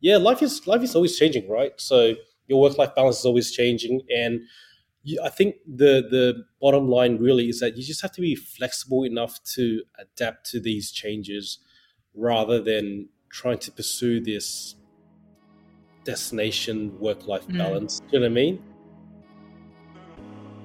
yeah, life is life is always changing, right? So your work life balance is always changing, and you, I think the the bottom line really is that you just have to be flexible enough to adapt to these changes, rather than trying to pursue this destination work life Mm. balance. Do you know what I mean?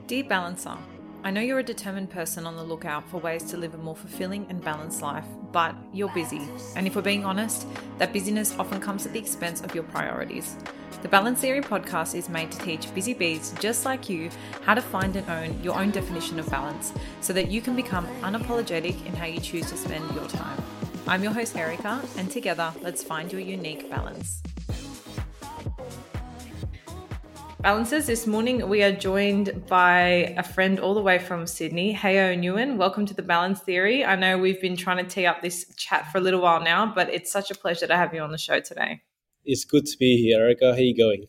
Dear Balancer, I know you're a determined person on the lookout for ways to live a more fulfilling and balanced life, but you're busy. And if we're being honest, that busyness often comes at the expense of your priorities. The Balance Theory podcast is made to teach busy bees just like you how to find and own your own definition of balance so that you can become unapologetic in how you choose to spend your time. I'm your host, Erica, and together, let's find your unique balance. Balancers, this morning we are joined by a friend all the way from Sydney, Hao Nguyen. Welcome to the Balance Theory. I know we've been trying to tee up this chat for a little while now, but it's such a pleasure to have you on the show today. It's good to be here, Erica. How are you going?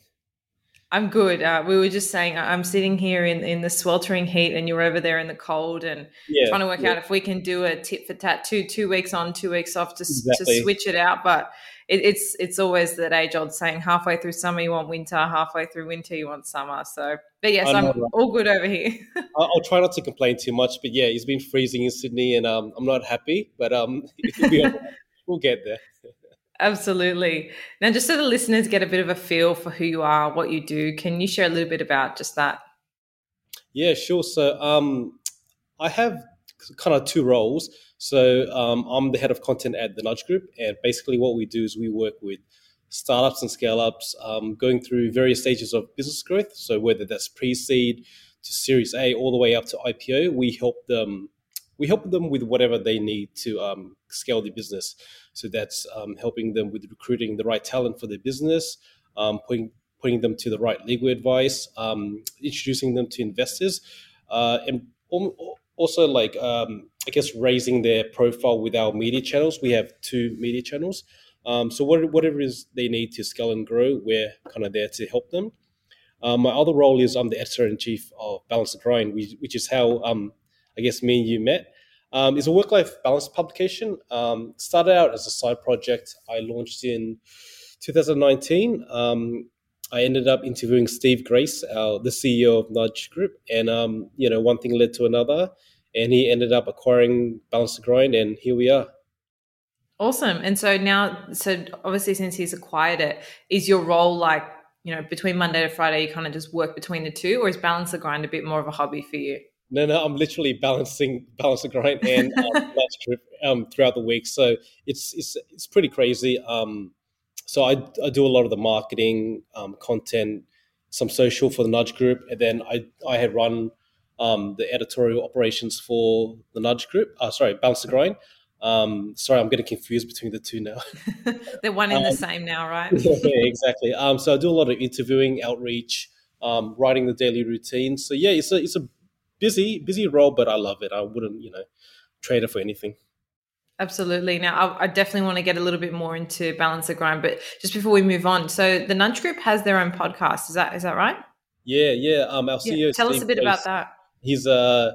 I'm good. Uh, we were just saying I'm sitting here in, in the sweltering heat, and you're over there in the cold, and Yeah, trying to work yeah. out if we can do a tit for tat, two two weeks on, two weeks off, to, Exactly. to switch it out. But it, it's it's always that age old saying: halfway through summer you want winter, halfway through winter you want summer. So, but yes, I'm right? all good over here. I'll, I'll try not to complain too much, but yeah, it's been freezing in Sydney, and um, I'm not happy, but um, it'll be all right. we'll get there. Absolutely. Now, just so the listeners get a bit of a feel for who you are, what you do, can you share a little bit about just that? Yeah, sure. So um, I have kind of two roles. So um, I'm the head of content at the Nudge Group, and basically what we do is we work with startups and scale ups um, going through various stages of business growth. So whether that's pre-seed to Series A, all the way up to IPO, we help them. We help them with whatever they need to um, scale their business. So that's um, helping them with recruiting the right talent for their business, um, putting putting them to the right legal advice, um, introducing them to investors, uh, and also like um, I guess raising their profile with our media channels. We have two media channels, um, so what, whatever is they need to scale and grow, we're kind of there to help them. Um, my other role is I'm the editor in chief of Balance the Grind, which, which is how um, I guess me and you met. Um, it's a work life balance publication. Um, started out as a side project. I launched in 2019. I ended up interviewing Steve Grace, our, the CEO of Nudge Group, and um, you know one thing led to another, and he ended up acquiring Balance the Grind, and here we are. Awesome. And so now, so obviously, since he's acquired it, is your role like, you know, between Monday to Friday, you kind of just work between the two, or is balance the grind a bit more of a hobby for you? No, no, I'm literally balancing balance the grind and um, Nudge Group um, throughout the week, so it's it's it's pretty crazy. Um, so I, I do a lot of the marketing, um, content, some social for the Nudge Group, and then I I had run um, the editorial operations for the Nudge Group. Uh, sorry, Balance the Grind. Um, sorry, I'm getting confused between the two now. They're one in the Um, same now, right? yeah, exactly. Um, so I do a lot of interviewing, outreach, um, writing the daily routine. So yeah, it's a it's a busy busy role, but I love it. I wouldn't you know trade it for anything. Absolutely. Now, I, I definitely want to get a little bit more into balance the grind, but just before we move on, so the Nudge Group has their own podcast. Is that is that right? Yeah, yeah. Um, our Yeah. CEO. Tell us a bit Grace, about that. He's uh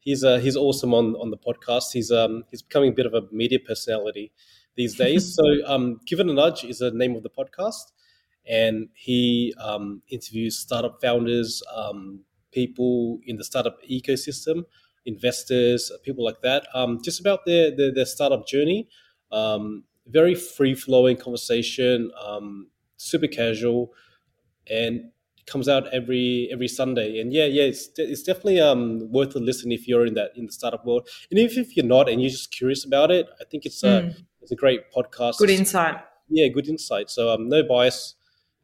he's uh he's awesome on on the podcast. He's um he's becoming a bit of a media personality these days. so um, Given a Nudge is the name of the podcast, and he um interviews startup founders, um, people in the startup ecosystem, investors, people like that, um, just about their their, their startup journey. Um, very free flowing conversation, um, super casual, and comes out every every Sunday. And yeah, yeah, it's it's definitely um, worth a listen if you're in that in the startup world. And if, if you're not and you're just curious about it, I think it's a Mm. it's a great podcast. Good insight. yeah, good insight. So um, no bias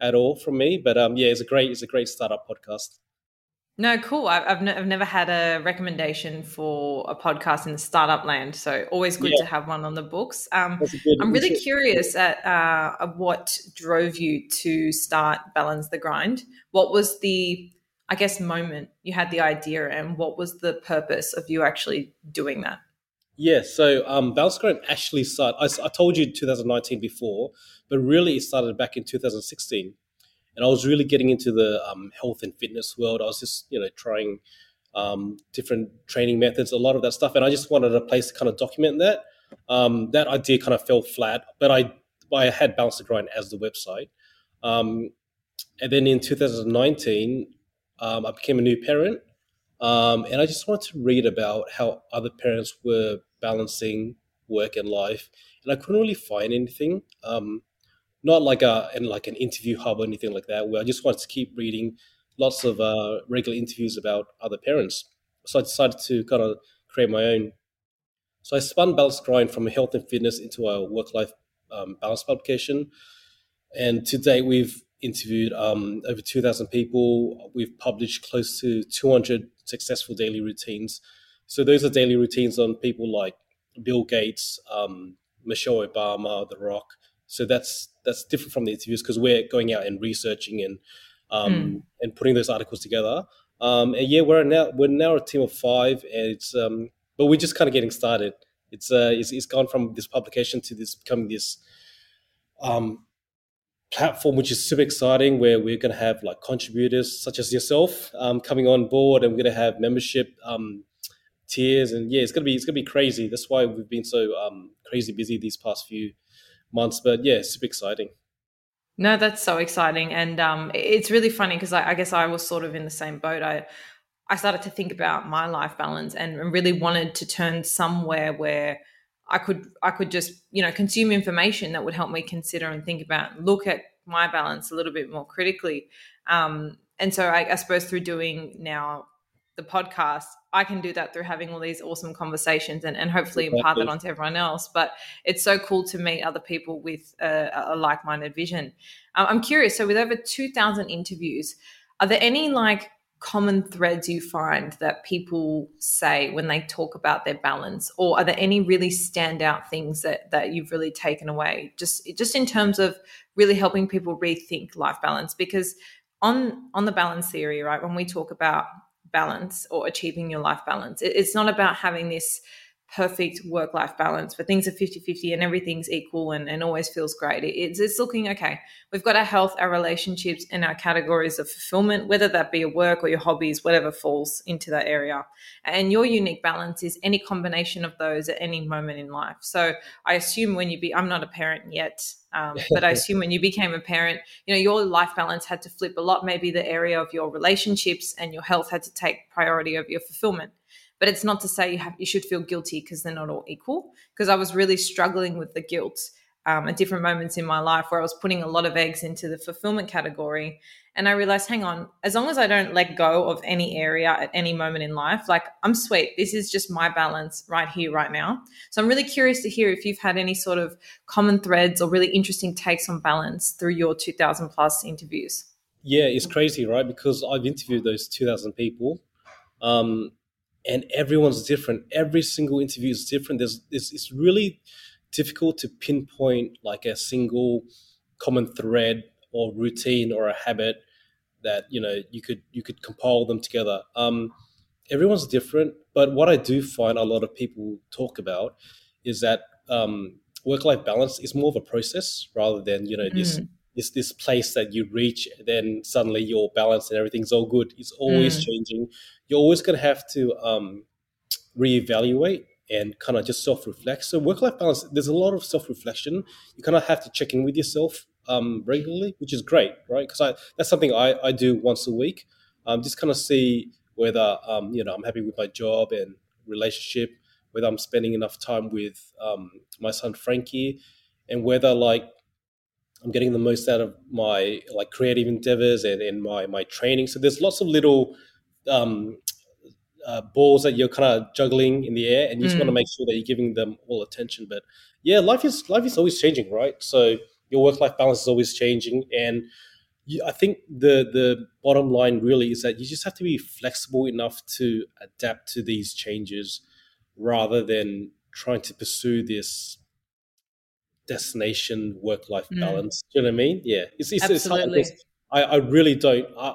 at all from me, but um, yeah, it's a great it's a great startup podcast. No, cool. I've I've, ne- I've never had a recommendation for a podcast in the startup land, so always good Yeah. to have one on the books. Um, good. I'm really curious at uh, what drove you to start Balance the Grind. What was the, I guess, moment you had the idea, and what was the purpose of you actually doing that? Yeah, so um, Balance Grind actually started. I, I told you 2019 before, but really it started back in 2016, and I was really getting into the um, health and fitness world. I was just you know trying um, different training methods, a lot of that stuff, and I just wanted a place to kind of document that. Um, that idea kind of fell flat, but I I had Balance the Grind as the website. Um, and then in 2019, um, I became a new parent. Um, and I just wanted to read about how other parents were balancing work and life. And I couldn't really find anything. Um, not like a in like an interview hub or anything like that, where I just wanted to keep reading lots of uh, regular interviews about other parents. So I decided to kind of create my own. So I spun Balance Grind from a health and fitness into a work life um, balance publication. And to date, we've interviewed um, over 2,000 people. We've published close to 200 successful daily routines. So those are daily routines on people like Bill Gates, um, Michelle Obama, The Rock. So that's that's different from the interviews because we're going out and researching and um, mm. and putting those articles together. Um, and yeah, we're now we're now a team of five, and it's um, but we're just kind of getting started. It's uh, it's, it's gone from this publication to this becoming this um, platform, which is super exciting, where we're going to have like contributors such as yourself um, coming on board, and we're going to have membership um, tiers, and yeah, it's gonna be it's gonna be crazy. That's why we've been so um, crazy busy these past few months. But yeah, super exciting. No, that's so exciting, and um, it's really funny because I, I, guess I was sort of in the same boat. I I started to think about my life balance and really wanted to turn somewhere where I could I could just you know consume information that would help me consider and think about look at my balance a little bit more critically. Um, and so I, I suppose through doing now the podcast, I can do that through having all these awesome conversations and, and hopefully impart that onto everyone else. But it's so cool to meet other people with a, a like minded vision. Um, I'm curious. So, with over 2,000 interviews, are there any like common threads you find that people say when they talk about their balance or are there any really standout things that that you've really taken away just just in terms of really helping people rethink life balance because on on the balance theory right when we talk about balance or achieving your life balance. It's not about having this perfect work life balance where things are 50 50 and everything's equal and, and always feels great. It's, it's looking okay. We've got our health, our relationships, and our categories of fulfillment, whether that be your work or your hobbies, whatever falls into that area. And your unique balance is any combination of those at any moment in life. So I assume when you be, I'm not a parent yet, um, but I assume when you became a parent, you know, your life balance had to flip a lot. Maybe the area of your relationships and your health had to take priority over your fulfillment. But it's not to say you have you should feel guilty because they're not all equal. Because I was really struggling with the guilt um, at different moments in my life where I was putting a lot of eggs into the fulfillment category. And I realized, hang on, as long as I don't let go of any area at any moment in life, like I'm sweet. This is just my balance right here, right now. So I'm really curious to hear if you've had any sort of common threads or really interesting takes on balance through your 2000 plus interviews. Yeah, it's crazy, right? Because I've interviewed those 2000 people. Um, and everyone's different. Every single interview is different. There's it's, it's really difficult to pinpoint like a single common thread or routine or a habit that you know you could you could compile them together. Um, everyone's different, but what I do find a lot of people talk about is that um, work life balance is more of a process rather than you know this mm. This this place that you reach, then suddenly you're balanced and everything's all good. It's always mm. changing. You're always going to have to um, reevaluate and kind of just self reflect. So work life balance, there's a lot of self reflection. You kind of have to check in with yourself um, regularly, which is great, right? Because I that's something I, I do once a week. Um, just kind of see whether um, you know I'm happy with my job and relationship, whether I'm spending enough time with um, my son Frankie, and whether like I'm getting the most out of my like creative endeavors and, and my my training. So there's lots of little um, uh, balls that you're kind of juggling in the air, and you just want to mm. make sure that you're giving them all attention. But yeah, life is life is always changing, right? So your work life balance is always changing, and you, I think the the bottom line really is that you just have to be flexible enough to adapt to these changes, rather than trying to pursue this destination work life mm. balance. Do you know what I mean? Yeah, it's, it's, Absolutely. It's I, I really don't. I,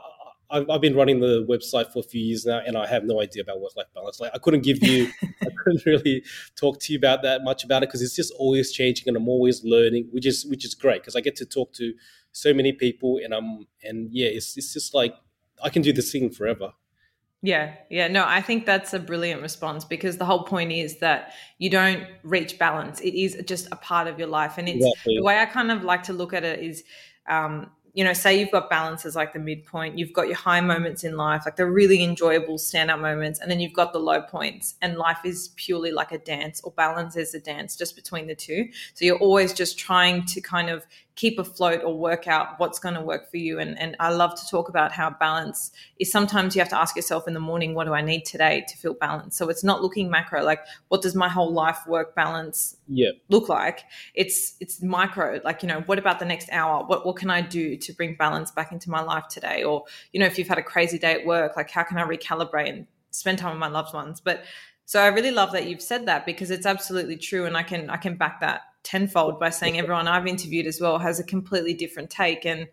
I've, I've, been running the website for a few years now, and I have no idea about work life balance. Like I couldn't give you, I couldn't really talk to you about that much about it because it's just always changing, and I'm always learning, which is which is great because I get to talk to so many people, and I'm and yeah, it's it's just like I can do this thing forever. Yeah, yeah. No, I think that's a brilliant response because the whole point is that you don't reach balance. It is just a part of your life. And it's exactly. the way I kind of like to look at it is um, you know, say you've got balance as like the midpoint, you've got your high moments in life, like the really enjoyable standout moments, and then you've got the low points. And life is purely like a dance, or balance is a dance just between the two. So you're always just trying to kind of keep afloat or work out what's going to work for you. And, and I love to talk about how balance is sometimes you have to ask yourself in the morning, what do I need today to feel balanced? So it's not looking macro, like what does my whole life work balance yeah. look like? It's it's micro, like, you know, what about the next hour? What what can I do to bring balance back into my life today? Or, you know, if you've had a crazy day at work, like how can I recalibrate and spend time with my loved ones? But so I really love that you've said that because it's absolutely true and I can I can back that tenfold by saying everyone I've interviewed as well has a completely different take. And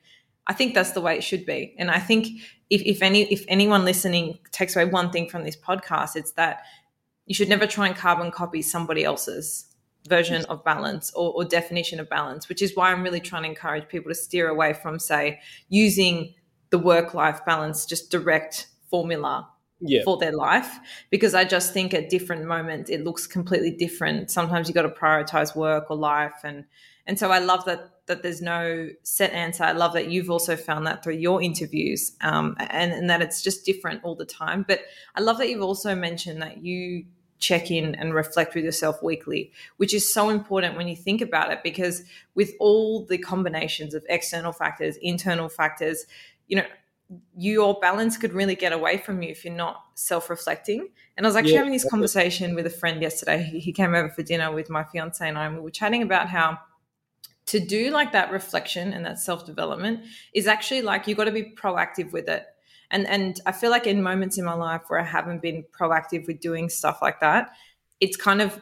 I think that's the way it should be. And I think if, if any if anyone listening takes away one thing from this podcast, it's that you should never try and carbon copy somebody else's version of balance or, or definition of balance, which is why I'm really trying to encourage people to steer away from, say, using the work life balance, just direct formula yeah. for their life because I just think at different moments it looks completely different. Sometimes you got to prioritize work or life and and so I love that that there's no set answer. I love that you've also found that through your interviews um, and, and that it's just different all the time. But I love that you've also mentioned that you check in and reflect with yourself weekly, which is so important when you think about it because with all the combinations of external factors, internal factors, you know, your balance could really get away from you if you're not self-reflecting. And I was actually yeah, having this conversation with a friend yesterday. He came over for dinner with my fiance and I, and we were chatting about how to do like that reflection and that self-development is actually like you got to be proactive with it. And and I feel like in moments in my life where I haven't been proactive with doing stuff like that, it's kind of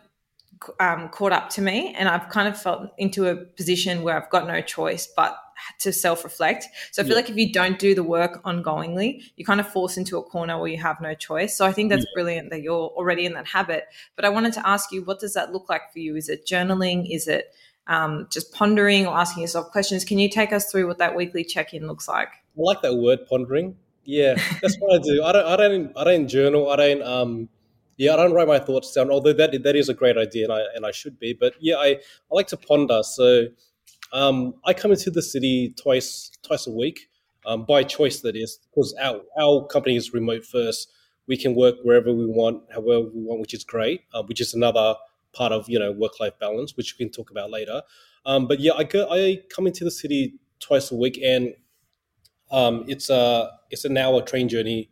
um, caught up to me, and I've kind of felt into a position where I've got no choice but to self reflect. So I feel yeah. like if you don't do the work ongoingly, you kind of force into a corner where you have no choice. So I think that's yeah. brilliant that you're already in that habit. But I wanted to ask you, what does that look like for you? Is it journaling? Is it um, just pondering or asking yourself questions? Can you take us through what that weekly check in looks like? I like that word, pondering. Yeah, that's what I do. I don't, I don't, I don't journal. I don't. Um, yeah, I don't write my thoughts down. Although that that is a great idea, and I and I should be. But yeah, I I like to ponder. So um, I come into the city twice twice a week um, by choice. That is because our our company is remote first. We can work wherever we want, however we want, which is great. Uh, which is another part of you know work life balance, which we can talk about later. Um, but yeah, I go I come into the city twice a week, and um, it's a it's an hour train journey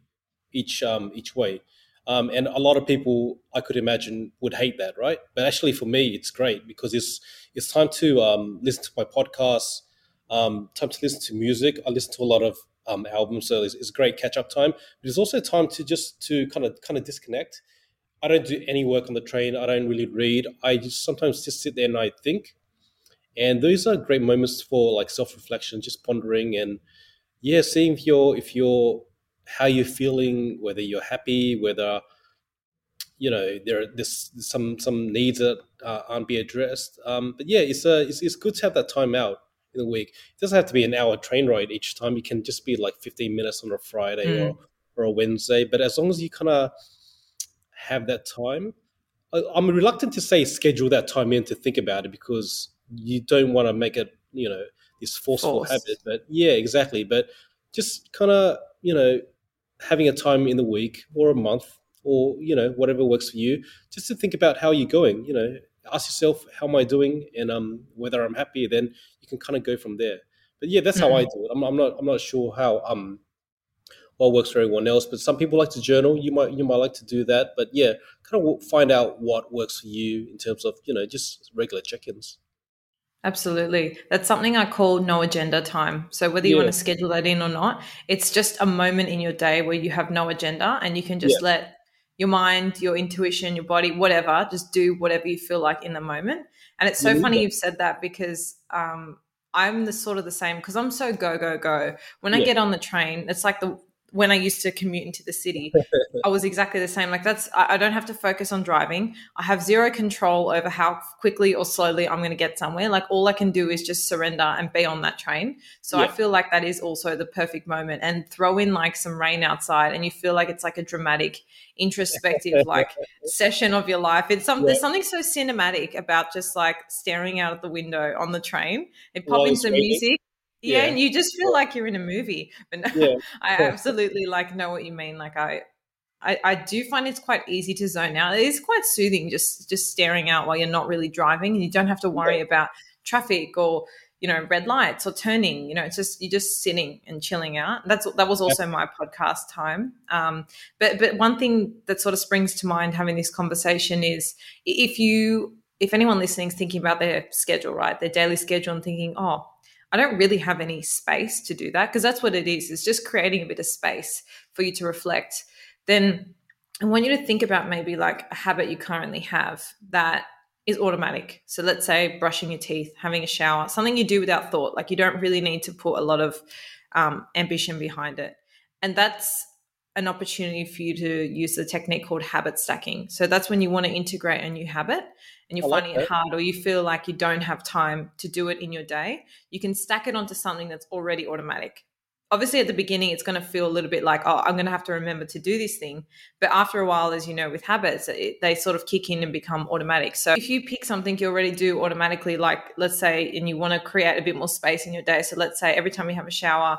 each um, each way. Um, and a lot of people, I could imagine, would hate that, right? But actually, for me, it's great because it's it's time to um, listen to my podcasts, um, time to listen to music. I listen to a lot of um, albums, so it's, it's great catch up time. But it's also time to just to kind of kind of disconnect. I don't do any work on the train. I don't really read. I just sometimes just sit there and I think. And those are great moments for like self reflection, just pondering and yeah, seeing if you're if you're how you're feeling, whether you're happy, whether you know there are this some some needs that uh, aren't being addressed. Um, but yeah, it's a it's, it's good to have that time out in the week. It doesn't have to be an hour train ride each time. It can just be like 15 minutes on a Friday mm. or or a Wednesday. But as long as you kind of have that time, I, I'm reluctant to say schedule that time in to think about it because you don't want to make it you know this forceful Force. habit. But yeah, exactly. But just kind of you know having a time in the week or a month or you know whatever works for you just to think about how you're going you know. Ask yourself how am i doing? And um, whether i'm happy then you can kind of go from there. But yeah that's how i mm-hmm. do it. I'm, I'm, not i'm not sure how um what works for everyone else but some people like to journal. You might you might like to do that but yeah kind of find out what works for you in terms of you know just regular check-ins Absolutely. That's something I call no agenda time. So whether you yeah. want to schedule that in or not, it's just a moment in your day where you have no agenda and you can just yeah. let your mind, your intuition, your body, whatever, just do whatever you feel like in the moment. And it's so yeah. funny you've said that because um, I'm the sort of the same because I'm so go go go. When I get on the train, it's like the when I used to commute into the city, I was exactly the same. Like that's I, I, don't have to focus on driving. I have zero control over how quickly or slowly I'm going to get somewhere. Like all I can do is just surrender and be on that train. So yeah. I feel like that is also the perfect moment. And throw in like some rain outside, and you feel like it's like a dramatic, introspective like session of your life. It's some yeah. there's something so cinematic about just like staring out of the window on the train and popping some music yeah, and you just feel like you're in a movie but no, yeah. i absolutely like know what you mean like I, I i do find it's quite easy to zone out it is quite soothing just just staring out while you're not really driving and you don't have to worry yeah. about traffic or you know red lights or turning you know it's just you're just sitting and chilling out that's that was also my podcast time um, but but one thing that sort of springs to mind having this conversation is if you if anyone listening is thinking about their schedule right their daily schedule and thinking oh I don't really have any space to do that because that's what it is. It's just creating a bit of space for you to reflect. Then I want you to think about maybe like a habit you currently have that is automatic. So let's say brushing your teeth, having a shower, something you do without thought. Like you don't really need to put a lot of um, ambition behind it. And that's an opportunity for you to use the technique called habit stacking. So that's when you want to integrate a new habit and you're finding it hard or you feel like you don't have time to do it in your day, you can stack it onto something that's already automatic. Obviously, at the beginning, it's going to feel a little bit like, oh, I'm going to have to remember to do this thing. But after a while, as you know, with habits, it, they sort of kick in and become automatic. So if you pick something you already do automatically, like let's say, and you want to create a bit more space in your day. So let's say every time you have a shower,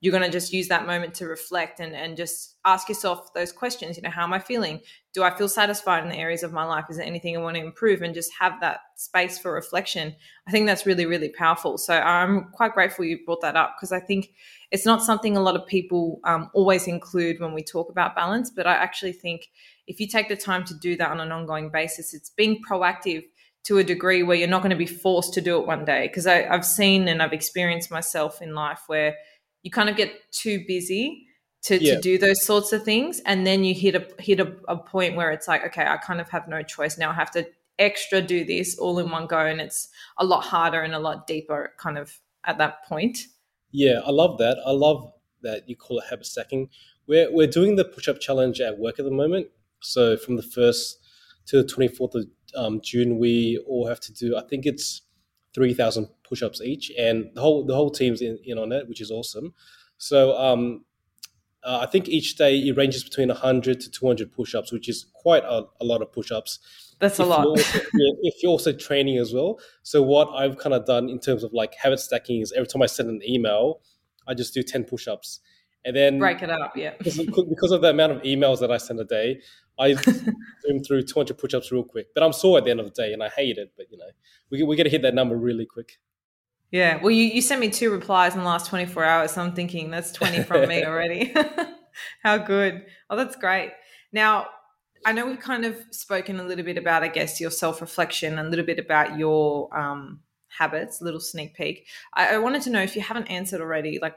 you're going to just use that moment to reflect and, and just ask yourself those questions you know how am i feeling do i feel satisfied in the areas of my life? Is there anything i want to improve? And just have that space for reflection. I think that's really really powerful. So i'm quite grateful you brought that up because i think it's not something a lot of people um, always include when we talk about balance but i actually think if you take the time to do that on an ongoing basis it's being proactive to a degree where you're not going to be forced to do it one day. Because i've seen and i've experienced myself in life where you kind of get too busy to, yeah. to do those sorts of things. And then you hit a hit a, a point where it's like okay i kind of have no choice. Now i have to extra do this all in one go and it's a lot harder and a lot deeper kind of at that point. Yeah i love that. I love that you call it habit stacking. We're, we're doing the push-up challenge at work at the moment. So from the 1st to the 24th of um, june we all have to do i think it's 3000 push-ups each and the whole the whole team's in, in on it which is awesome. So um, uh, I think each day it ranges between 100 to 200 push-ups, which is quite a, a lot of push-ups. That's if a lot. You're also, if you're also training as well. So what I've kind of done in terms of like habit stacking is every time I send an email, I just do 10 push-ups. And then break it up, yeah. Because, because of the amount of emails that I send a day, I zoom through 200 push-ups real quick. But I'm sore at the end of the day, and I hate it. But you know, we we got to hit that number really quick. Yeah. Well, you, you sent me two replies in the last 24 hours. So I'm thinking that's 20 from me already. How good. Oh, that's great. Now, I know we've kind of spoken a little bit about, I guess, your self reflection, a little bit about your um, habits, little sneak peek. I, I wanted to know if you haven't answered already, like,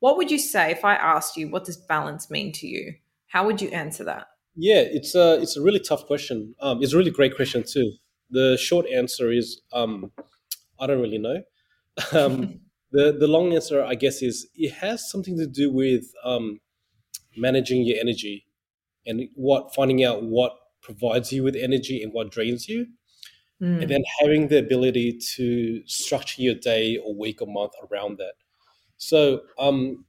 what would you say if I asked you, what does balance mean to you? How would you answer that? Yeah, it's a, it's a really tough question. Um, it's a really great question, too. The short answer is um, I don't really know. Um, the the long answer, I guess, is it has something to do with um, managing your energy and what finding out what provides you with energy and what drains you, mm. and then having the ability to structure your day or week or month around that. So um,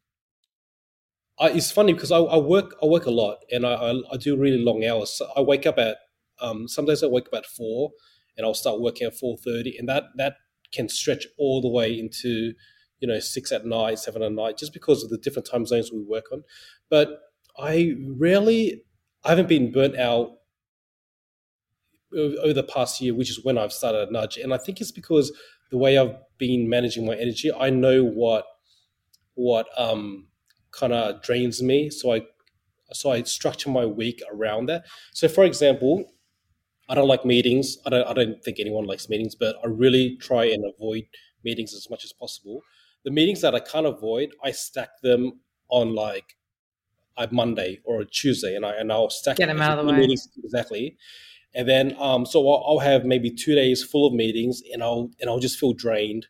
I, it's funny because I, I, work I work a lot and I, I, I do really long hours. So I wake up at um, some days I wake up at four and I'll start working at four thirty, and that that can stretch all the way into you know six at night, seven at night, just because of the different time zones we work on. But I rarely, I haven't been burnt out over the past year, which is when I've started Nudge, and I think it's because the way I've been managing my energy, I know what what um, kind of drains me, so I so I structure my week around that. So, for example, I don't like meetings. I don't. I don't think anyone likes meetings, but I really try and avoid meetings as much as possible. The meetings that I can't avoid, I stack them on like a Monday or a Tuesday, and I and I'll stack get them out of the way meetings exactly. And then, um, so I'll, I'll, have maybe two days full of meetings, and I'll and I'll just feel drained.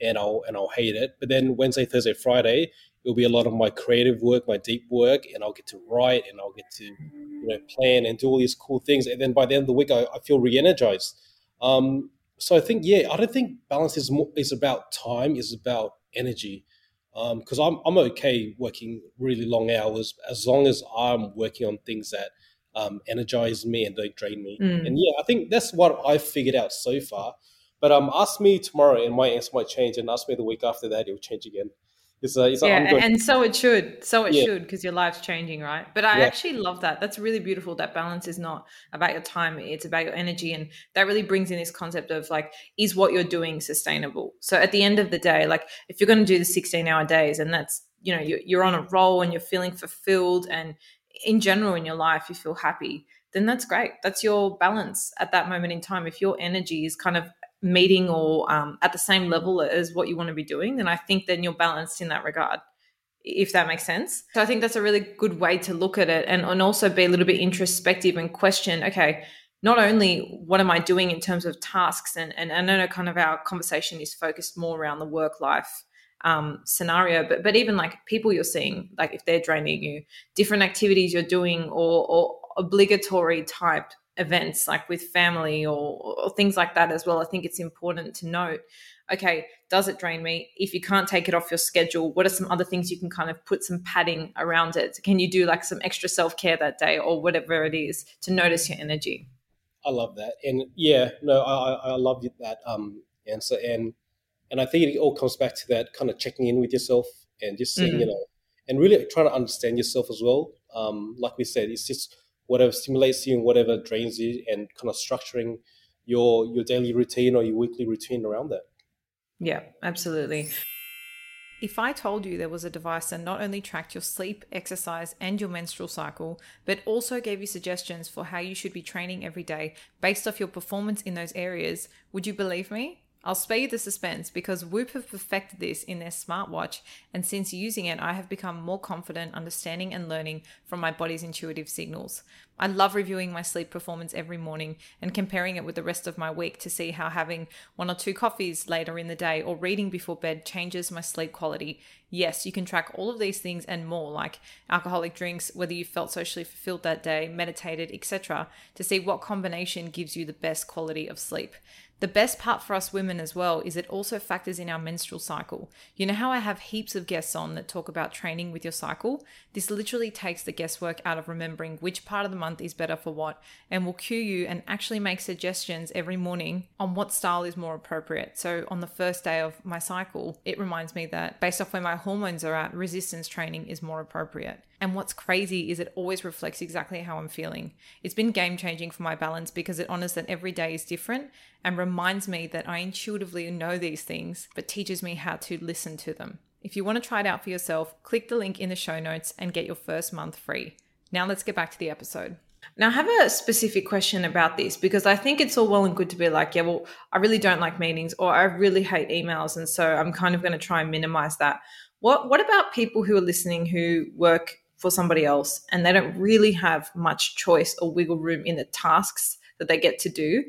and I'll and I'll hate it. But then Wednesday, Thursday, Friday, it'll be a lot of my creative work, my deep work, and I'll get to write and I'll get to you know plan and do all these cool things. And then by the end of the week, I, I feel re-energized. Um, so I think yeah, I don't think balance is more, is about time. Is about energy. Because um, I'm I'm okay working really long hours as long as I'm working on things that um, energize me and don't drain me. Mm. And yeah, I think that's what I've figured out so far. But um, ask me tomorrow, and my answer might change. And ask me the week after that, it will change again. It's a, it's yeah, and so it should. So it yeah. should because your life's changing, right? But I yeah. actually love that. That's really beautiful. That balance is not about your time; it's about your energy, and that really brings in this concept of like, is what you're doing sustainable? So at the end of the day, like if you're going to do the 16-hour days, and that's you know you're, you're on a roll and you're feeling fulfilled, and in general in your life you feel happy, then that's great. That's your balance at that moment in time. If your energy is kind of meeting or um, at the same level as what you want to be doing, then I think then you're balanced in that regard, if that makes sense. So I think that's a really good way to look at it and, and also be a little bit introspective and question, okay, not only what am I doing in terms of tasks, and, and I know kind of our conversation is focused more around the work life um, scenario, but but even like people you're seeing, like if they're draining you, different activities you're doing, or, or obligatory type events like with family or, or things like that as well. I think it's important to note okay, does it drain me? If you can't take it off your schedule, what are some other things you can kind of put some padding around it? Can you do like some extra self care that day or whatever it is to notice your energy? I love that, and yeah, no, I I love that um answer, and and I think it all comes back to that kind of checking in with yourself and just seeing, mm-hmm. you know, and really trying to understand yourself as well. Um, like we said, it's just whatever stimulates you and whatever drains you and kind of structuring your your daily routine or your weekly routine around that yeah absolutely if I told you there was a device that not only tracked your sleep, exercise, and your menstrual cycle, but also gave you suggestions for how you should be training every day based off your performance in those areas, would you believe me? I'll spare you the suspense because Whoop have perfected this in their smartwatch, and since using it, I have become more confident understanding and learning from my body's intuitive signals. I love reviewing my sleep performance every morning and comparing it with the rest of my week to see how having one or two coffees later in the day or reading before bed changes my sleep quality. Yes, you can track all of these things and more, like alcoholic drinks, whether you felt socially fulfilled that day, meditated, etc., to see what combination gives you the best quality of sleep. The best part for us women as well is it also factors in our menstrual cycle. You know how I have heaps of guests on that talk about training with your cycle? This literally takes the guesswork out of remembering which part of the month is better for what and will cue you and actually make suggestions every morning on what style is more appropriate. So on the first day of my cycle, it reminds me that based off where my hormones are at, resistance training is more appropriate. And what's crazy is it always reflects exactly how I'm feeling. It's been game changing for my balance because it honors that every day is different and reminds me that I intuitively know these things, but teaches me how to listen to them. If you want to try it out for yourself, click the link in the show notes and get your first month free. Now let's get back to the episode. Now, I have a specific question about this because I think it's all well and good to be like, yeah, well, I really don't like meetings or I really hate emails. And so I'm kind of going to try and minimize that. What, what about people who are listening who work for somebody else and they don't really have much choice or wiggle room in the tasks that they get to do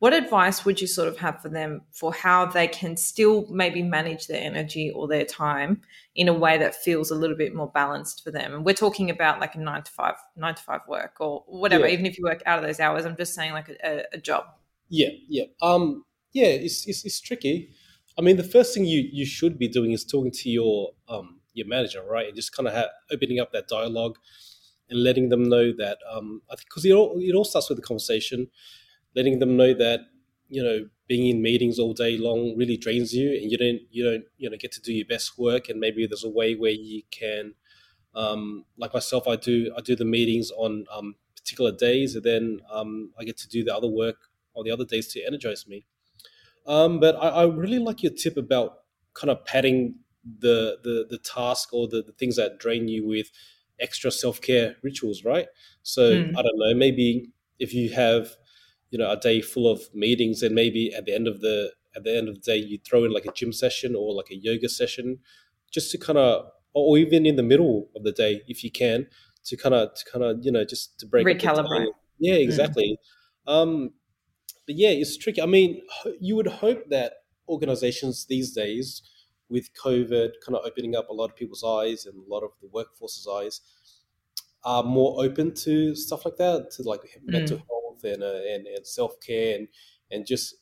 what advice would you sort of have for them for how they can still maybe manage their energy or their time in a way that feels a little bit more balanced for them? And we're talking about like a nine to five nine to five work or whatever yeah. even if you work out of those hours i'm just saying like a, a job. Yeah yeah. Um yeah it's, it's, it's tricky. I mean the first thing you you should be doing is talking to your um your manager, right? And just kind of opening up that dialogue and letting them know that um, I think because it all it all starts with the conversation, letting them know that you know being in meetings all day long really drains you, and you don't you don't you know get to do your best work. And maybe there's a way where you can, um, like myself, I do I do the meetings on um, particular days, and then um, I get to do the other work on the other days to energize me. Um, but I, I really like your tip about kind of padding the the the task or the, the things that drain you with extra self-care rituals right so mm. i don't know maybe if you have you know a day full of meetings and maybe at the end of the at the end of the day you throw in like a gym session or like a yoga session just to kind of or even in the middle of the day if you can to kind of to kind of you know just to break recalibrate yeah hmm. exactly mm. um but yeah it's tricky i mean you would hope that organizations these days, with COVID kind of opening up a lot of people's eyes and a lot of the workforce's eyes, are more open to stuff like that, to like mm. mental health and, uh, and, and self care and, and just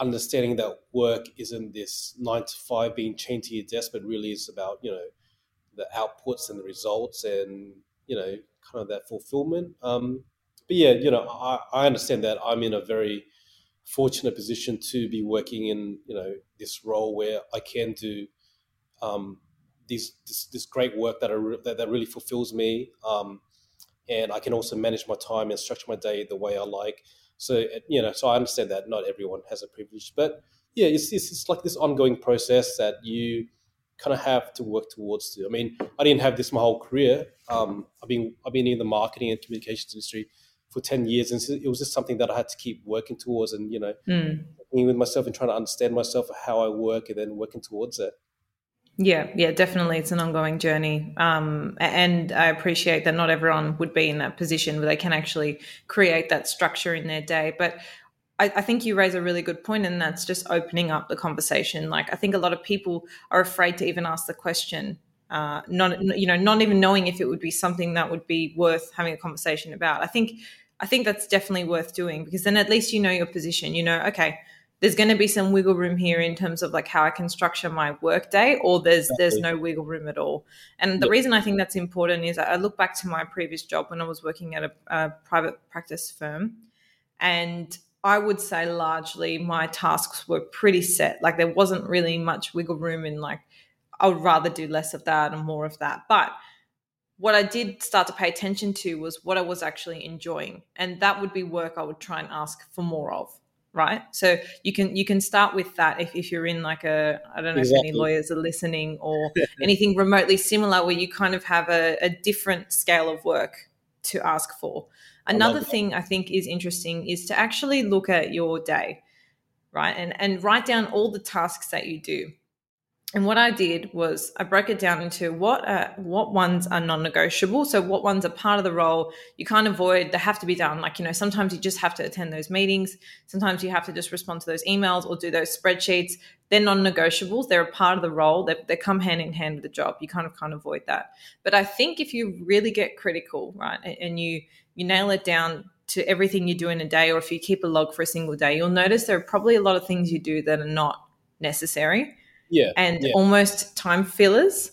understanding that work isn't this nine to five being chained to your desk, but really is about, you know, the outputs and the results and, you know, kind of that fulfillment. Um, but yeah, you know, I, I understand that I'm in a very fortunate position to be working in, you know, this role where I can do um, this, this great work that, are, that that really fulfills me, um, and I can also manage my time and structure my day the way I like. So you know, so I understand that not everyone has a privilege, but yeah, it's it's, it's like this ongoing process that you kind of have to work towards. To I mean, I didn't have this my whole career. Um, I've been I've been in the marketing and communications industry for 10 years and it was just something that i had to keep working towards and you know mm. with myself and trying to understand myself how i work and then working towards it yeah, yeah, definitely. It's an ongoing journey. Um, and I appreciate that not everyone would be in that position where they can actually create that structure in their day. But I, I, think you raise a really good point, and that's just opening up the conversation. Like, I think a lot of people are afraid to even ask the question. Uh, not you know, not even knowing if it would be something that would be worth having a conversation about. I think, I think that's definitely worth doing because then at least you know your position. You know, okay, there's going to be some wiggle room here in terms of like how I can structure my work day, or there's there's no wiggle room at all. And the reason I think that's important is I look back to my previous job when I was working at a, a private practice firm, and I would say largely my tasks were pretty set. Like there wasn't really much wiggle room in like I would rather do less of that and more of that. But what I did start to pay attention to was what I was actually enjoying. And that would be work I would try and ask for more of right? So you can you can start with that if, if you're in like a i don't know exactly. if any lawyers are listening or anything remotely similar where you kind of have a, a different scale of work to ask for. Another I thing i think is interesting is to actually look at your day right? And and write down all the tasks that you do and what I did was I broke it down into what are, what ones are non-negotiable. So what ones are part of the role you can't avoid. They have to be done. Like you know, sometimes you just have to attend those meetings. Sometimes you have to just respond to those emails or do those spreadsheets. They're non-negotiables. They're a part of the role. They, they come hand in hand with the job. You kind of can't avoid that. But I think if you really get critical, right, and you you nail it down to everything you do in a day, or if you keep a log for a single day, you'll notice there are probably a lot of things you do that are not necessary yeah, and yeah. almost time fillers.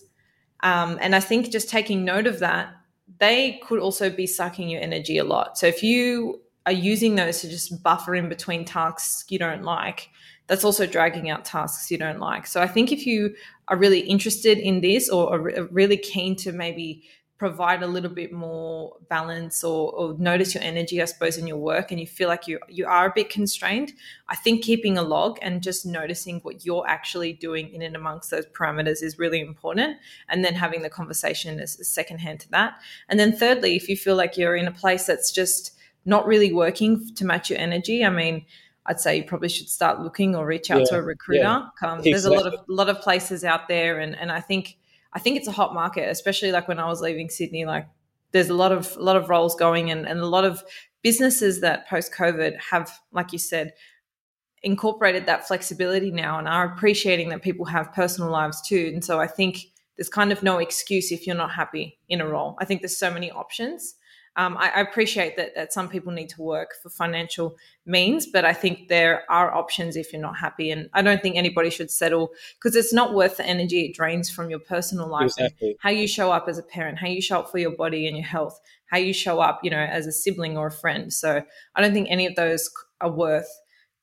Um, and I think just taking note of that, they could also be sucking your energy a lot. So if you are using those to just buffer in between tasks you don't like, that's also dragging out tasks you don't like. So I think if you are really interested in this or are really keen to maybe provide a little bit more balance or, or, notice your energy, I suppose, in your work and you feel like you you are a bit constrained, I think keeping a log and just noticing what you're actually doing in and amongst those parameters is really important. And then having the conversation as, as secondhand to that. And then thirdly, if you feel like you're in a place that's just not really working to match your energy, I mean, I'd say you probably should start looking or reach out yeah, to a recruiter. Yeah, um, exactly. There's a lot of lot of places out there, and and I think I think it's a hot market, especially like when I was leaving Sydney. Like there's a lot of a lot of roles going and, and a lot of businesses that post COVID have, like you said, incorporated that flexibility now and are appreciating that people have personal lives too. And so I think there's kind of no excuse if you're not happy in a role. I think there's so many options um, I, I, appreciate that, that some people need to work for financial means, but I think there are options if you're not happy. And I don't think anybody should settle because it's not worth the energy it drains from your personal life. Exactly. How you show up as a parent, how you show up for your body and your health, how you show up, you know, as a sibling or a friend. So I don't think any of those are worth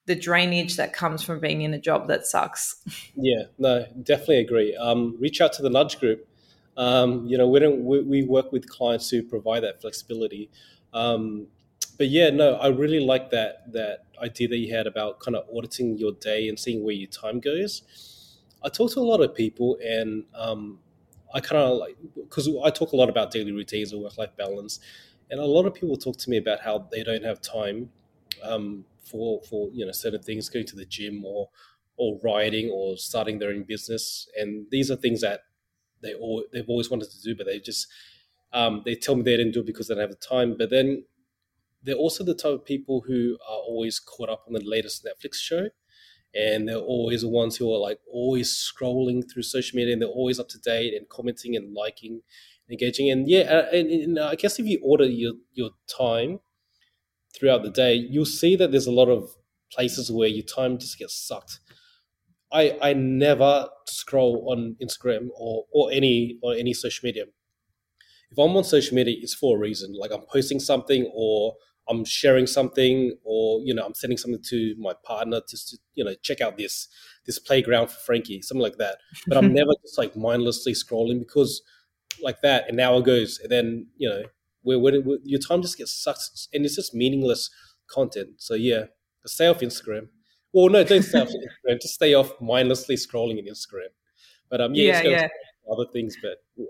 the drainage that comes from being in a job that sucks. Yeah, no, definitely agree. Um, reach out to the Nudge Group. Um, you know, we don't we, we, work with clients who provide that flexibility. Um, but yeah, no, I really like that that idea that you had about kind of auditing your day and seeing where your time goes. I talk to a lot of people, and um, I kind of like because I talk a lot about daily routines and work life balance, and a lot of people talk to me about how they don't have time um, for for you know certain things, going to the gym or or writing or starting their own business, and these are things that they all they've always wanted to do, but they just um, they tell me they didn't do it because they don't have the time. But then they're also the type of people who are always caught up on the latest Netflix show, and they're always the ones who are like always scrolling through social media and they're always up to date and commenting and liking engaging. And yeah uh, and, and i guess if you order your your time throughout the day you'll see that there's a lot of places where your time just gets sucked i i never scroll on instagram or or any or any social media. If i'm on social media it's for a reason. Like i'm posting something or I'm sharing something or you know I'm sending something to my partner just to you know check out this this playground for Frankie something like that. But I'm never just like mindlessly scrolling because like that an hour goes and then you know where, where, where your time just gets sucked and it's just meaningless content. So yeah stay off Instagram well no don't stay off Instagram just stay off mindlessly scrolling in Instagram but um yeah, yeah, yeah. other things but yeah.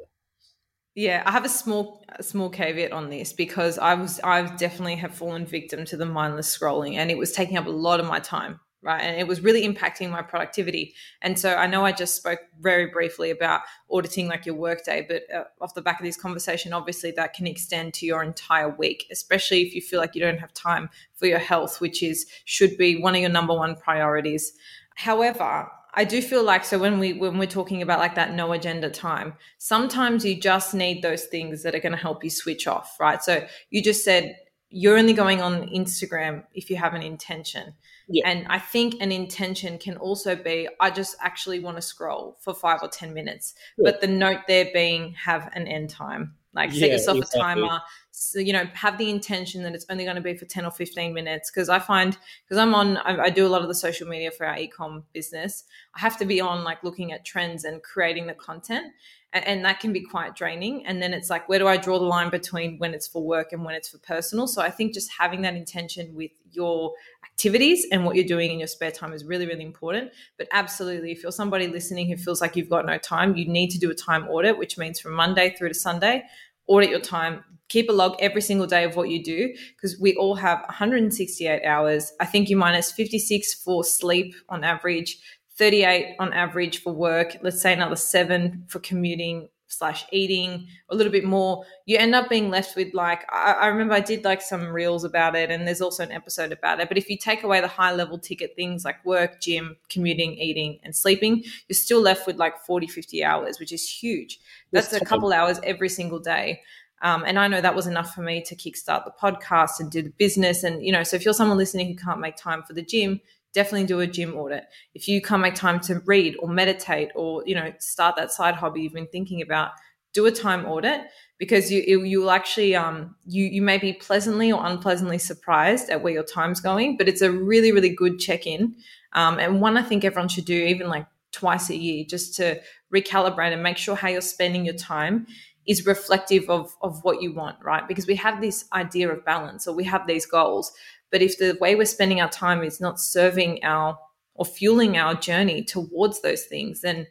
Yeah, I have a small a small caveat on this because I was I definitely have fallen victim to the mindless scrolling and it was taking up a lot of my time, right? And it was really impacting my productivity. And so I know I just spoke very briefly about auditing like your workday, but uh, off the back of this conversation, obviously that can extend to your entire week, especially if you feel like you don't have time for your health, which is should be one of your number one priorities. However, I do feel like so when we when we're talking about like that no agenda time, sometimes you just need those things that are going to help you switch off, right? So you just said you're only going on Instagram if you have an intention. Yeah. And I think an intention can also be I just actually want to scroll for 5 or 10 minutes. Yeah. But the note there being have an end time. Like set yeah, yourself exactly. a timer. So, you know, have the intention that it's only going to be for 10 or 15 minutes. Cause I find, cause I'm on, I, I do a lot of the social media for our ecom business. I have to be on like looking at trends and creating the content. And, that can be quite draining. And then it's like, where do I draw the line between when it's for work and when it's for personal? So I think just having that intention with your activities and what you're doing in your spare time is really, really important. But absolutely, if you're somebody listening who feels like you've got no time, you need to do a time audit, which means from Monday through to Sunday, audit your time, keep a log every single day of what you do because we all have 168 hours. I think you minus 56 for sleep on average, 38 on average for work, let's say another seven for commuting slash eating a little bit more. You end up being left with like I, I, remember i did like some reels about it and there's also an episode about it but if you take away the high level ticket things like work gym commuting eating and sleeping you're still left with like 40 50 hours which is huge. That's a couple hours every single day. Um, and I know that was enough for me to kickstart the podcast and do the business. And, you know, so if you're someone listening who can't make time for the gym, definitely do a gym audit. If you can't make time to read or meditate or, you know, start that side hobby you've been thinking about, do a time audit because you you will actually um you you may be pleasantly or unpleasantly surprised at where your time's going, but it's a really really good check in, um, and one I think everyone should do even like twice a year just to recalibrate and make sure how you're spending your time is reflective of of what you want, right? Because we have this idea of balance or we have these goals, but if the way we're spending our time is not serving our or fueling our journey towards those things, then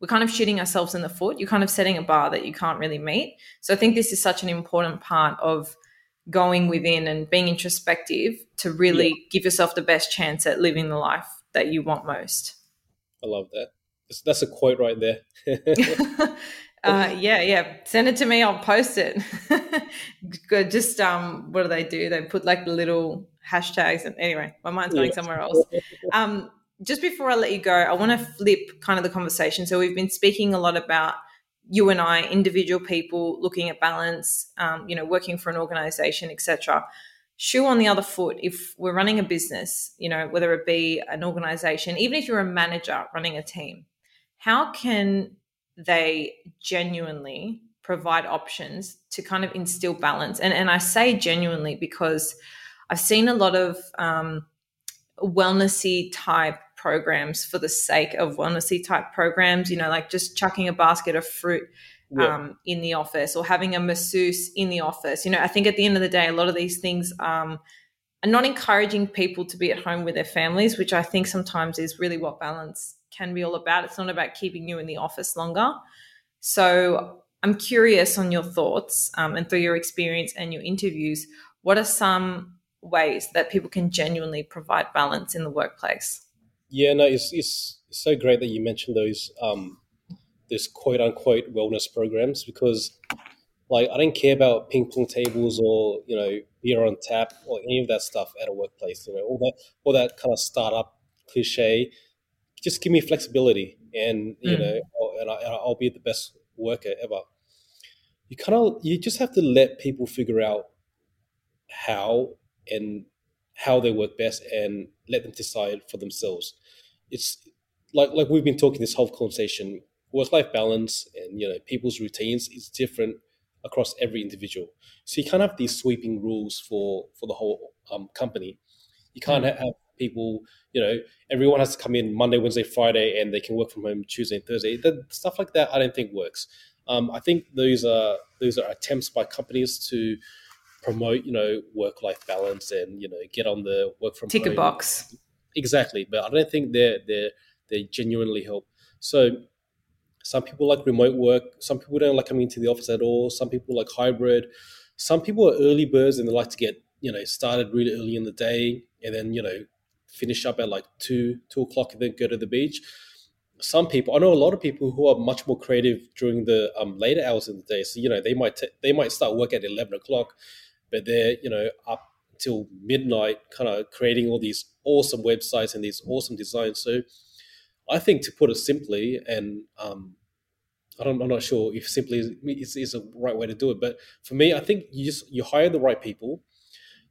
we're kind of shooting ourselves in the foot. You're kind of setting a bar that you can't really meet. So I think this is such an important part of going within and being introspective to really yeah. give yourself the best chance at living the life that you want most. I love that. That's a quote right there. Uh, yeah, yeah. Send it to me. I'll post it. Good. Just um, what do they do? They put like the little hashtags. And anyway, my mind's going yeah. somewhere else. Um, just before I let you go, I want to flip kind of the conversation. So we've been speaking a lot about you and I, individual people looking at balance, um, you know, working for an organization, etc. Shoe on the other foot, if we're running a business, you know, whether it be an organization, even if you're a manager running a team, how can they genuinely provide options to kind of instill balance. And, and I say genuinely because I've seen a lot of um, wellnessy type programs for the sake of wellnessy type programs, you know, like just chucking a basket of fruit yeah. um, in the office or having a masseuse in the office. You know, I think at the end of the day, a lot of these things um, are not encouraging people to be at home with their families, which I think sometimes is really what balance can be all about. It's not about keeping you in the office longer. So I'm curious on your thoughts um, and through your experience and your interviews, what are some ways that people can genuinely provide balance in the workplace? Yeah, no, it's, it's so great that you mentioned those um, those quote unquote wellness programs because like I don't care about ping pong tables or you know beer on tap or any of that stuff at a workplace. You know all that all that kind of startup cliche. Just give me flexibility, and you Mm. know, I'll- and I, I'll be the best worker ever. You kind of you just have to let people figure out how and how they work best, and let them decide for themselves. It's like like we've been talking this whole conversation. Work life balance and you know people's routines is different across every individual. So you can't have these sweeping rules for for the whole um, company. You can't Mm. have people, you know, everyone has to come in Monday, Wednesday, Friday, and they can work from home Tuesday and Thursday. That stuff like that, I don't think works. Um, I think those are those are attempts by companies to promote, you know, work life balance and you know get on the work from Tick a home box. exactly but i don't think they're they're they genuinely help so some people like remote work some people don't like coming into the office at all some people like hybrid some people are early birds and they like to get you know started really early in the day and then you know finish up at like two two o'clock and then go to the beach. Some people i know a lot of people who are much more creative during the um, later hours of the day. So you know they might t- they might start work at 11 o'clock but they're you know up till midnight kind of creating all these awesome websites and these awesome designs. So i think to put it simply and um, I I'm not sure if simply is, is, is a right way to do it, but for me, I think you just you hire the right people,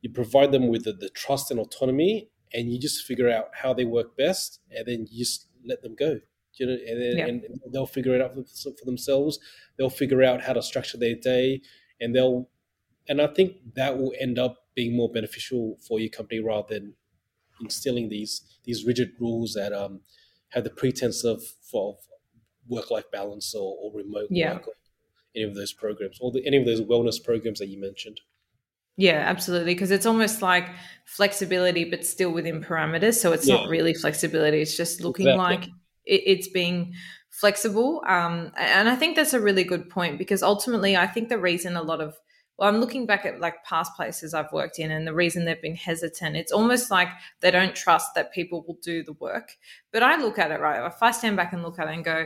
you provide them with the, the trust and autonomy, and you just figure out how they work best, and then you just let them go. You know, and, then, Yeah. and they'll figure it out for, for themselves. They'll figure out how to structure their day, and they'll, and I think that will end up being more beneficial for your company rather than instilling these these rigid rules that um have the pretense of of work life balance or, or remote Yeah. work or any of those programs or the, any of those wellness programs that you mentioned. Yeah, absolutely. Because it's almost like flexibility, but still within parameters. So it's not really flexibility. It's just looking Exactly. like it, it's being flexible. Um, and I think that's a really good point because ultimately, I think the reason a lot of well, I'm looking back at like past places I've worked in, and the reason they've been hesitant, it's almost like they don't trust that people will do the work. But I look at it right. If I stand back and look at it and go,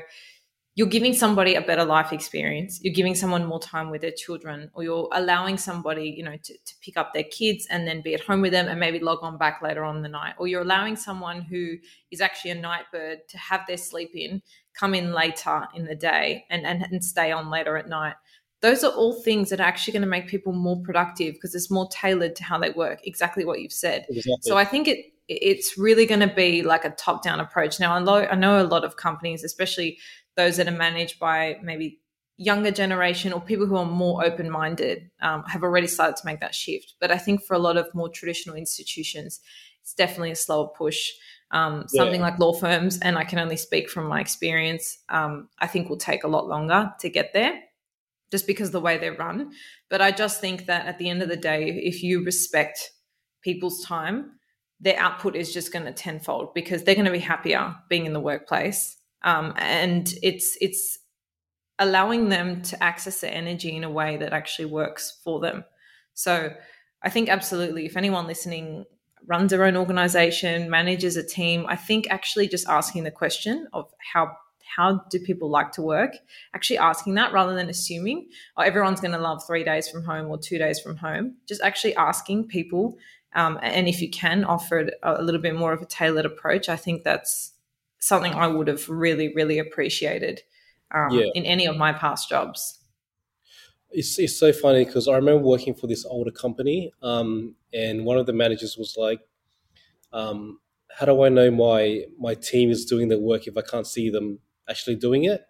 you're giving somebody a better life experience. You're giving someone more time with their children or you're allowing somebody you know to, to pick up their kids and then be at home with them and maybe log on back later on in the night. Or you're allowing someone who is actually a night bird to have their sleep in come in later in the day and, and, and stay on later at night. Those are all things that are actually going to make people more productive because it's more tailored to how they work. Exactly what you've said. Exactly. so I think it it's really going to be like a top down approach. Now I know I know a lot of companies, especially those that are managed by maybe younger generation or people who are more open minded, um, have already started to make that shift. But I think for a lot of more traditional institutions, it's definitely a slower push. Um, something Yeah. like law firms, and I can only speak from my experience. Um, I think will take a lot longer to get there just because the way they're run. But I just think that at the end of the day, if you respect people's time, their output is just going to tenfold because they're going to be happier being in the workplace. Um, and it's it's allowing them to access their energy in a way that actually works for them. So I think absolutely, if anyone listening runs their own organization, manages a team, I think actually just asking the question of how how do people like to work? Actually asking that rather than assuming, oh, everyone's going to love three days from home or two days from home. Just actually asking people, um, and if you can offer a little bit more of a tailored approach, I think that's something I would have really, really appreciated um, Yeah. in any of my past jobs. it's, it's so funny because I remember working for this older company, um, and one of the managers was like, um, "How do I know my my team is doing the work if I can't see them actually doing it?"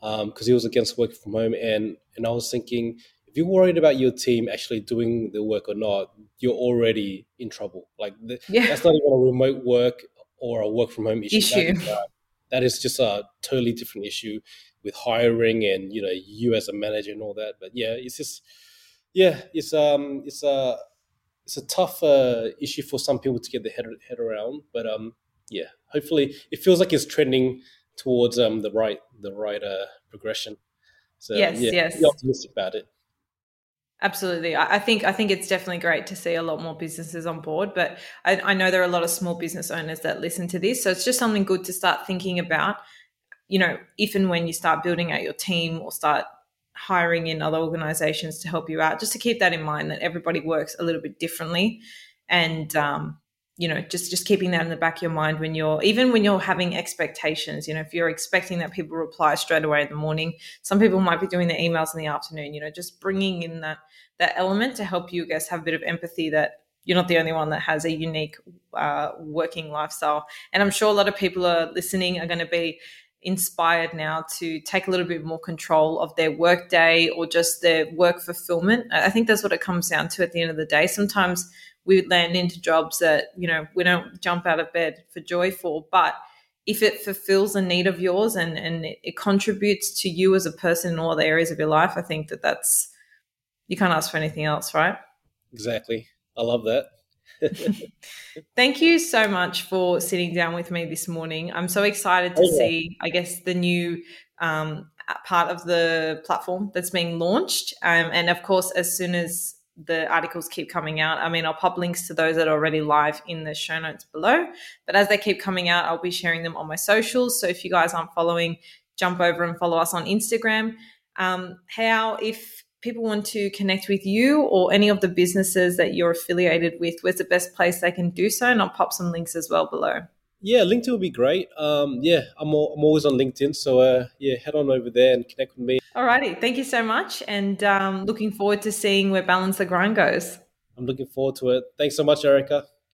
Because he was against working from home, and and I was thinking, if you're worried about your team actually doing the work or not, you're already in trouble. Like the, Yeah. that's not even a remote work or a work from home issue. Issue. is, uh, that is just a totally different issue with hiring and you know you as a manager and all that. But yeah, it's just yeah, it's um it's a it's a tough uh, issue for some people to get their head head around. But um yeah, hopefully it feels like it's trending towards um the right the right uh progression. So Yes, yeah, yes. be optimistic about it. Absolutely. I think I think it's definitely great to see a lot more businesses on board, but I, I know there are a lot of small business owners that listen to this. So it's just something good to start thinking about, you know, if and when you start building out your team or start hiring in other organizations to help you out, just to keep that in mind that everybody works a little bit differently. And um, you know just just keeping that in the back of your mind when you're even when you're having expectations you know if you're expecting that people reply straight away in the morning some people might be doing their emails in the afternoon you know just bringing in that that element to help you guys have a bit of empathy that you're not the only one that has a unique uh, working lifestyle. And i'm sure a lot of people are listening are going to be inspired now to take a little bit more control of their work day or just their work fulfillment. I think that's what it comes down to at the end of the day. Sometimes we land into jobs that you know we don't jump out of bed for joy for but if it fulfills a need of yours and and it contributes to you as a person in all the areas of your life i think that that's you can't ask for anything else right exactly i love that Thank you so much for sitting down with me this morning. I'm so excited to oh, yeah. see, I guess, the new um, part of the platform that's being launched. Um, and of course, as soon as the articles keep coming out. I mean, I'll pop links to those that are already live in the show notes below. But as they keep coming out, I'll be sharing them on my socials. So if you guys aren't following, jump over and follow us on Instagram. Um, Hao, if people want to connect with you or any of the businesses that you're affiliated with, where's the best place they can do so? And I'll pop some links as well below. Yeah, LinkedIn would be great. Um, yeah, I'm, all, I'm always on LinkedIn. So uh, yeah, head on over there and connect with me. Alrighty, thank you so much, and um, looking forward to seeing where Balance the Grind goes. I'm looking forward to it. Thanks so much, Erica.